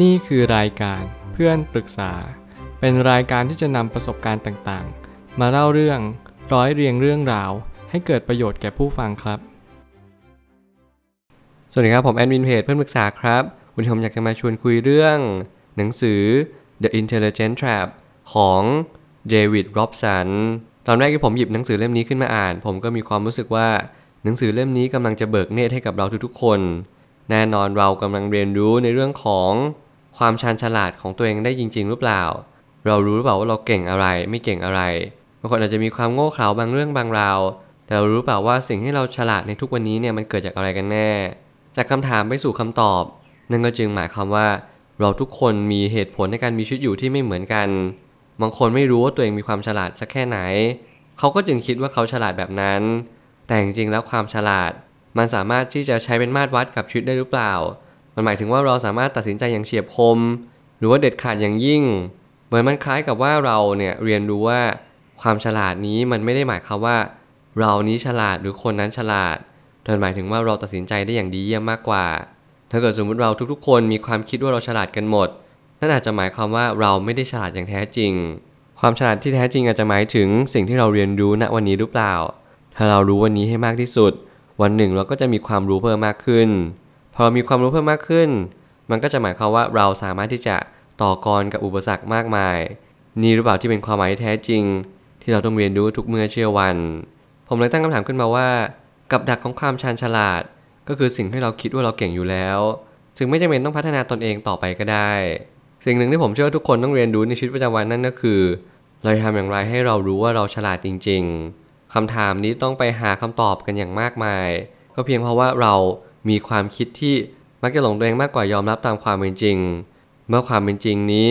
นี่คือรายการเพื่อนปรึกษา เป็นรายการที่จะนำประสบการณ์ต่างๆ มาเล่าเรื่องร้อยเรียงเรื่องราว ให้เกิดประโยชน์แก่ผู้ฟังครับ สวัสดีครับ ผมแอดมินเพจเพื่อนปรึกษาครับ วันนี้ผมอยากจะมาชวนคุยเรื่อง หนังสือ The Intelligent Trap ของเดวิดร็อบสันตอนแรกที่ผมหยิบหนังสือเล่มนี้ขึ้นมาอ่าน ผมก็มีความรู้สึกว่าหนังสือเล่มนี้กำลังจะเบิกเนตรให้กับเราทุกๆคน แน่นอนเรากำลังเรียนรู้ในเรื่องของความชาญฉลาดของตัวเองได้จริง ๆ หรือเปล่า เรารู้หรือเปล่าว่าเราเก่งอะไรไม่เก่งอะไรบางคนอาจจะมีความโง่เขลาบางเรื่องบางราวแต่เรารู้เปล่าว่าสิ่งที่เราฉลาดในทุกวันนี้เนี่ยมันเกิดจากอะไรกันแน่ จากคำถามไปสู่คำตอบ นั่นก็จึงหมายความว่า เราทุกคนมีเหตุผลในการมีชีวิตอยู่ที่ไม่เหมือนกัน บางคนไม่รู้ว่าตัวเองมีความฉลาดสักแค่ไหน เขาก็จึงคิดว่าเขาฉลาดแบบนั้น แต่จริงๆแล้วความฉลาด มันสามารถที่จะใช้เป็นมาตรวัดกับชีวิตได้หรือเปล่า มันหมายถึงว่าเราสามารถตัดสินใจอย่างเฉียบคม หรือว่าเด็ดขาดอย่างยิ่ง เหมือนมันคล้ายกับว่าเราเนี่ยเรียนรู้ว่าความฉลาดนี้มันไม่ได้หมายความว่า เรานี้ฉลาดหรือคนนั้นฉลาดแต่หมายถึงว่าเราตัดสินใจได้อย่างดีเยี่ยมมากกว่า ถ้าเกิดสมมุติเราทุกๆ คนมีความคิดว่าเราฉลาดกันหมด นั่นอาจจะหมายความว่าเราไม่ได้ฉลาดอย่างแท้จริง ความฉลาดที่แท้จริงอาจจะหมายถึงสิ่งที่เราเรียนรู้ณวันนี้หรือเปล่า ถ้าเรารู้วันนี้ให้มากที่สุด วันหนึ่งเราก็จะมีความรู้เพิ่มมากขึ้น พอเรามีความรู้เพิ่มมากขึ้น มันก็จะหมายความว่าเราสามารถที่จะต่อกรกับอุปสรรคมากมาย นี่หรือเปล่าที่เป็นความหมายแท้จริง ที่เราต้องเรียนรู้ทุกเมื่อเชื่อวัน ผมเลยตั้งคำถามขึ้นมาว่า กับดักของความชาญฉลาด ก็คือสิ่งที่เราคิดว่าเราเก่งอยู่แล้วจึงไม่จำเป็นต้องพัฒนาตนเองต่อไปก็ได้ สิ่งหนึ่งที่ผมเชื่อว่าทุกคนต้องเรียนรู้ในชีวิตประจำวันนั่นก็คือ เราทำอย่างไรให้เรารู้ว่าเราฉลาดจริง ๆ คำถามนี้ต้องไปหาคำตอบกันอย่างมากมาย ก็เพียงเพราะว่าเรามีความคิดที่มักจะหลงตัวเองมากกว่ายอมรับตามความเป็นจริง เมื่อความเป็นจริงนี้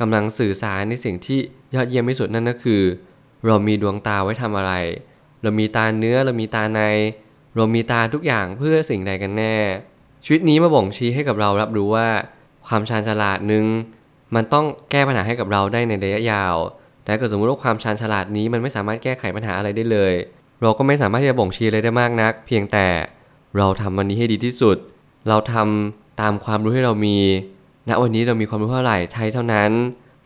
กำลังสื่อสารในสิ่งที่ยอดเยี่ยมที่สุดนั่นก็คือ เรามีดวงตาไว้ทำอะไร เรามีตาเนื้อเรามีตาใน เรามีตาทุกอย่างเพื่อสิ่งใดกันแน่ ชีวิตนี้มาบ่งชี้ให้กับเรารับรู้ว่า ความชาญฉลาดหนึ่งมันต้องแก้ปัญหาให้กับเราได้ในระยะยาว แต่เกิดสมมติว่าความชาญฉลาดนี้มันไม่สามารถแก้ไขปัญหาอะไรได้เลย เราก็ไม่สามารถที่จะบ่งชี้อะไรได้มากนัก เพียงแต่เราทำวันนี้ให้ดีที่สุด เราทำตามความรู้ที่เรามี ณ วันนี้เรามีความรู้เท่าไหร่ไทยเท่านั้น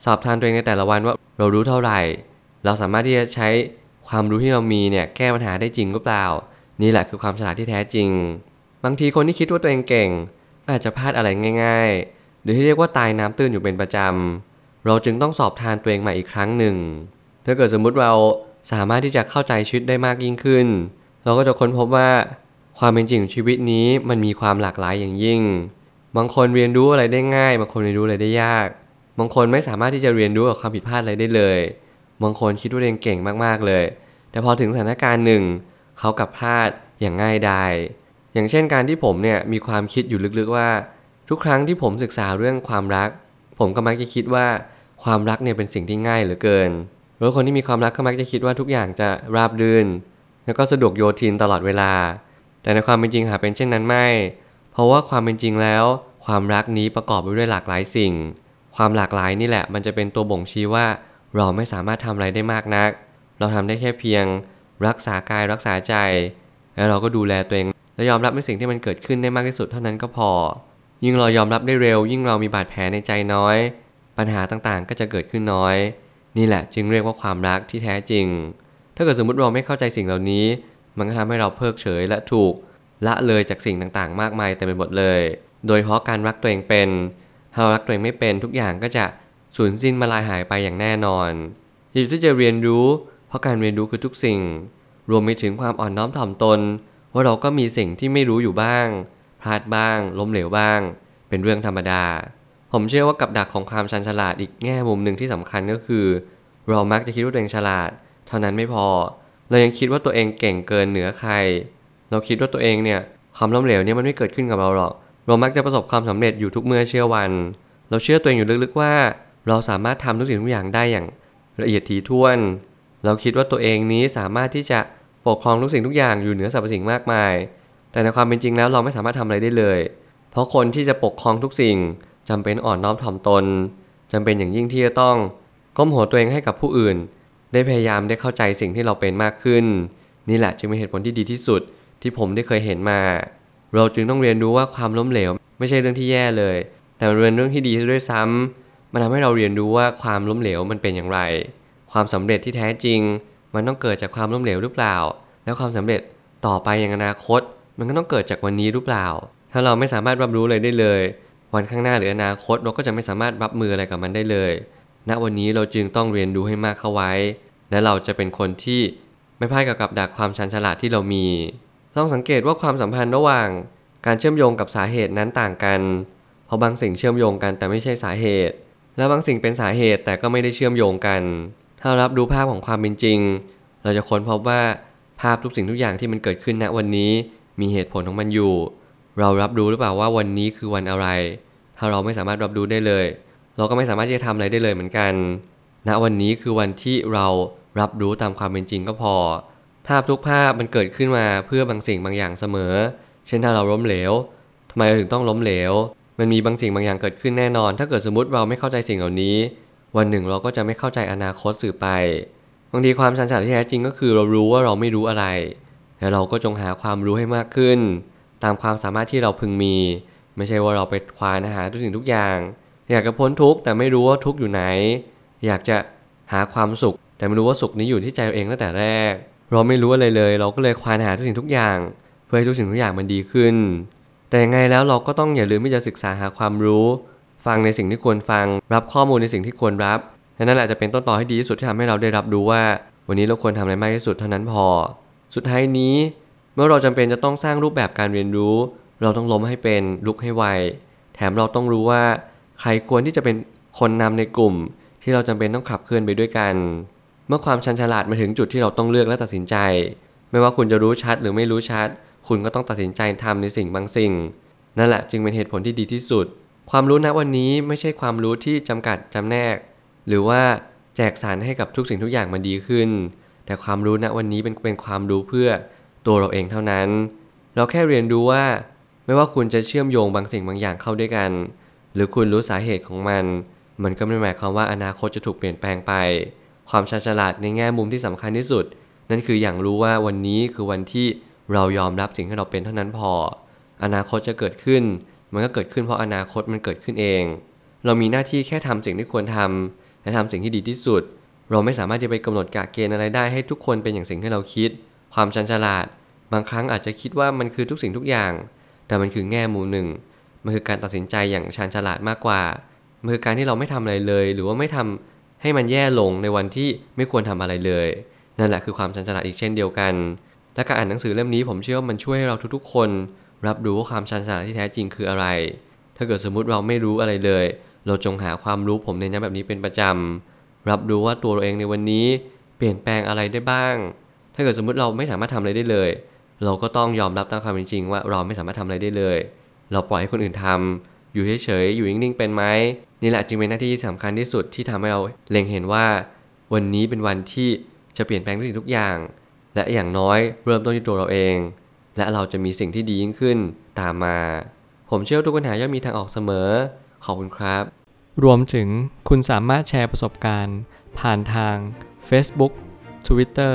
สอบทานตัวเองในแต่ละวันว่าเรารู้เท่าไหร่ เราสามารถที่จะใช้ความรู้ที่เรามีเนี่ยแก้ปัญหาได้จริงหรือเปล่า นี่แหละคือความฉลาดที่แท้จริง บางทีคนที่คิดว่าตัวเองเก่ง อาจจะพลาดอะไรง่าย ๆ หรือที่เรียกว่าตายน้ำตื้นอยู่เป็นประจำ เราจึงต้องสอบทานตัวเองใหม่อีกครั้งหนึ่ง ถ้าเกิดสมมุติเราสามารถที่จะเข้าใจชีวิตได้มากยิ่งขึ้น เราก็จะค้นพบว่าความเป็นจริงของชีวิตนี้มันมีความหลากหลายอย่างยิ่ง บางคนเรียนรู้อะไรได้ง่าย บางคนเรียนรู้อะไรได้ยาก บางคนไม่สามารถที่จะเรียนรู้กับความผิดพลาดอะไรได้เลย บางคนคิดว่าตัวเองเก่งมากๆเลย แต่พอถึงสถานการณ์หนึ่งเขากลับพลาดอย่างง่ายดาย อย่างเช่นการที่ผมเนี่ยมีความคิดอยู่ลึกๆว่า ทุกครั้งที่ผมศึกษาเรื่องความรัก ผมก็มักจะคิดว่า ความรักเนี่ยเป็นสิ่งที่ง่ายเหลือเกินหรือคนที่มีความรักก็มักจะคิดว่าทุกอย่างจะราบรื่น แล้วก็สะดวกโยทินตลอดเวลา แต่ในความเป็นจริงหากเป็นเช่นนั้นไม่ เพราะว่าความเป็นจริงแล้ว ความรักนี้ประกอบไปด้วยหลากหลายสิ่ง ความหลากหลายนี่แหละ มันจะเป็นตัวบ่งชี้ว่า เราไม่สามารถทำอะไรได้มากนัก เราทำได้แค่เพียง รักษากายรักษาใจ แล้วเราก็ดูแลตัวเองและยอมรับในสิ่งที่มันเกิดขึ้นได้มากที่สุดเท่านั้นก็พอ ยิ่งเรายอมรับได้เร็ว ยิ่งเรามีบาดแผลในใจน้อย ปัญหาต่างๆ ก็จะเกิดขึ้นน้อย นี่แหละจึงเรียกว่าความรักที่แท้จริง ถ้าเกิดสมมติเราไม่เข้าใจสิ่งเหล่านี้ มันก็ทำให้เราเพิกเฉยและถูกละเลยจากสิ่งต่างๆ มากมายเต็มไปหมดเลย โดยเพราะการรักตัวเองเป็นถ้าเรารักตัวเองไม่เป็นทุกอย่างก็จะสูญสิ้นมาลายหายไปอย่างแน่นอนอยู่ที่จะเรียนรู้ เพราะการเรียนรู้คือทุกสิ่ง รวมไปถึงความอ่อนน้อมถ่อมตน ว่าเราก็มีสิ่งที่ไม่รู้อยู่บ้าง พลาดบ้าง ล้มเหลวบ้าง เป็นเรื่องธรรมดา ผมเชื่อว่ากับดักของความชันฉลาดอีกแง่มุมหนึ่งที่สำคัญก็คือ เรามักจะคิดว่าตัวเองฉลาด เท่านั้นไม่พอ เรายังคิดว่าตัวเองเก่งเกินเหนือใคร เราคิดว่าตัวเองเนี่ยความล้มเหลวเนี่ยมันไม่เกิดขึ้นกับเราหรอก เรามักจะประสบความสำเร็จอยู่ทุกเมื่อเชื่อวัน เราเชื่อตัวเองอยู่ลึกๆว่า เราสามารถทำทุกสิ่งทุกอย่างได้อย่างละเอียดถี่ถ้วน เราคิดว่าตัวเองนี้สามารถที่จะปกครองทุกสิ่งทุกอย่างอยู่เหนือสรรพสิ่งมากมาย แต่ในความเป็นจริงแล้วเราไม่สามารถทำอะไรได้เลย เพราะคนที่จะปกครองทุกสิ่ง จำเป็นอ่อนน้อมถ่อมตนจำเป็นอย่างยิ่งที่จะต้องก้มหัวตัวเองให้กับผู้อื่น ได้พยายามได้เข้าใจสิ่งที่เราเป็นมากขึ้น นี่แหละจึงเป็นเหตุผลที่ดีที่สุดที่ผมได้เคยเห็นมา เราจึงต้องเรียนรู้ว่าความล้มเหลว ไม่ใช่เรื่องที่แย่เลย แต่มันเป็นเรื่องที่ดีด้วยซ้ำมันทำให้เราเรียนรู้ว่าความล้มเหลวมันเป็นอย่างไร ความสำเร็จที่แท้จริง มันต้องเกิดจากความล้มเหลวหรือเปล่า แล้วความสำเร็จต่อไปอย่างอนาคต มันก็ต้องเกิดจากวันนี้หรือเปล่า ถ้าเราไม่สามารถรับรู้เลยได้เลย วันข้างหน้าหรืออนาคตเราก็จะไม่สามารถรับมืออะไรกับมันได้เลย ณ วันนี้เราจึงต้องเรียนรู้ให้มากเข้าไว้ และเราจะเป็นคนที่ไม่พ่ายกับกับดักความชันฉลาดที่เรามีต้องสังเกตว่าความสัมพันธ์ระหว่าง การเชื่อมโยงกับสาเหตุนั้นต่างกัน เพราะบางสิ่งเชื่อมโยงกันแต่ไม่ใช่สาเหตุ และบางสิ่งเป็นสาเหตุแต่ก็ไม่ได้เชื่อมโยงกัน ถ้าเรารับรู้ภาพของความเป็นจริง เราจะค้นพบว่าภาพทุกสิ่งทุกอย่างที่มันเกิดขึ้นณวันนี้ มีเหตุผลของมันอยู่ เรารับรู้หรือเปล่าว่าวันนี้คือวันอะไร ถ้าเราไม่สามารถรับรู้ได้เลย เราก็ไม่สามารถที่จะทำอะไรได้เลยเหมือนกันณวันนี้คือวันที่เรารับรู้ตามความเป็นจริงก็พอ ภาพทุกภาพมันเกิดขึ้นมาเพื่อบางสิ่งบางอย่างเสมอ เช่นถ้าเราล้มเหลวทำไมเราถึงต้องล้มเหลว มันมีบางสิ่งบางอย่างเกิดขึ้นแน่นอน ถ้าเกิดสมมติเราไม่เข้าใจสิ่งเหล่านี้ วันหนึ่งเราก็จะไม่เข้าใจอนาคตสื่อไปบางทีความชันฉลาดที่แท้จริงก็คือเรารู้ว่าเราไม่รู้อะไร แล้วเราก็จงหาความรู้ให้มากขึ้น ตามความสามารถที่เราพึงมี ไม่ใช่ว่าเราไปควานหาทุกสิ่งทุกอย่าง อยากจะพ้นทุกข์แต่ไม่รู้ว่าทุกข์อยู่ไหน อยากจะหาความสุข แต่ไม่รู้ว่าสุขนี้อยู่ที่ใจเราเองตั้งแต่แรก เราไม่รู้อะไรเลย เราก็เลยควานหาทุกสิ่งทุกอย่าง เพื่อให้ทุกสิ่งทุกอย่างมันดีขึ้น แต่ยังไงแล้วเราก็ต้องอย่าลืมที่จะศึกษาหาความรู้ ฟังในสิ่งที่ควรฟัง รับข้อมูลในสิ่งที่ควรรับนั่นแหละจะเป็นต้นต่อให้ดีที่สุดที่ทำให้เราได้รับรู้ว่า วันนี้เราควรทำอะไรมากที่สุดเท่านั้นพอ สุดท้ายนี้ เมื่อเราจำเป็นจะต้องสร้างรูปแบบการเรียนรู้ เราต้องล้มให้เป็นลุกให้ไว แถมเราต้องรู้ว่า ใครควรที่จะเป็นคนนำในกลุ่ม ที่เราจำเป็นต้องขับเคลื่อนไปด้วยกัน เมื่อความชันฉลาดมาถึงจุดที่เราต้องเลือกและตัดสินใจ ไม่ว่าคุณจะรู้ชัดหรือไม่รู้ชัด คุณก็ต้องตัดสินใจทำในสิ่งบางสิ่ง นั่นแหละจึงเป็นเหตุผลที่ดีที่สุด ความรู้ณวันนี้ไม่ใช่ความรู้ที่จำกัดจำแนก หรือว่าแจกสารให้กับทุกสิ่งทุกอย่างมันดีขึ้น แต่ความรู้ณวันนี้เป็นเป็นความรู้เพื่อ ตัวเราเองเท่านั้น เราแค่เรียนรู้ว่า ไม่ว่าคุณจะเชื่อมโยงบางสิ่งบางอย่างเข้าด้วยกัน หรือคุณรู้สาเหตุของมัน มันก็ไม่หมายความว่าอนาคตจะถูกเปลี่ยนแปลงไป ความชาฉลาดในแง่มุมที่สำคัญที่สุด นั่นคืออย่างรู้ว่าวันนี้คือวันที่เรายอมรับสิ่งที่เราเป็นเท่านั้นพอ อนาคตจะเกิดขึ้น มันก็เกิดขึ้นเพราะอนาคตมันเกิดขึ้นเอง เรามีหน้าที่แค่ทำสิ่งที่ควรทำและทำสิ่งที่ดีที่สุด เราไม่สามารถจะไปกำหนดกะเกณฑ์อะไรได้ให้ทุกคนเป็นอย่างสิ่งที่เราคิด ความชันฉลาด บางครั้งอาจจะคิดว่ามันคือทุกสิ่งทุกอย่าง แต่มันคือแง่มุมหนึ่ง มันคือการตัดสินใจอย่างชาญฉลาดมากกว่า มันคือการที่เราไม่ทำอะไรเลย หรือว่าไม่ทำให้มันแย่ลงในวันที่ไม่ควรทำอะไรเลย นั่นแหละคือความชันฉลาดอีกเช่นเดียวกัน และการอ่านหนังสือเล่มนี้ผมเชื่อว่ามันช่วยให้เราทุกๆ คน รับรู้ว่าความชันฉลาดที่แท้จริงคืออะไร ถ้าเกิดสมมติเราไม่รู้อะไรเลย เราจงหาความรู้ผมเน้นย้ำแบบนี้เป็นประจำรับรู้ว่าตัวเราเองในวันนี้เปลี่ยนแปลงอะไรได้บ้าง ถ้าเกิดสมมุติเราไม่สามารถทำอะไรได้เลย เราก็ต้องยอมรับตามความเป็นจริง ว่าเราไม่สามารถทำอะไรได้เลย เราปล่อยให้คนอื่นทำอยู่เฉยๆอยู่นิ่งๆเป็นไหมนี่แหละจึงเป็นหน้าที่ที่สำคัญที่สุดที่ทำให้เราเล็งเห็นว่า วันนี้เป็นวันที่จะเปลี่ยนแปลงทุกสิ่งทุกอย่าง และอย่างน้อยเริ่มต้นที่ตัวเราเอง และเราจะมีสิ่งที่ดียิ่งขึ้นตามมา ผมเชื่อว่าทุกปัญหาย่อมมีทางออกเสมอ ขอบคุณครับ รวมถึงคุณสามารถแชร์ประสบการณ์ ผ่านทาง Facebook Twitter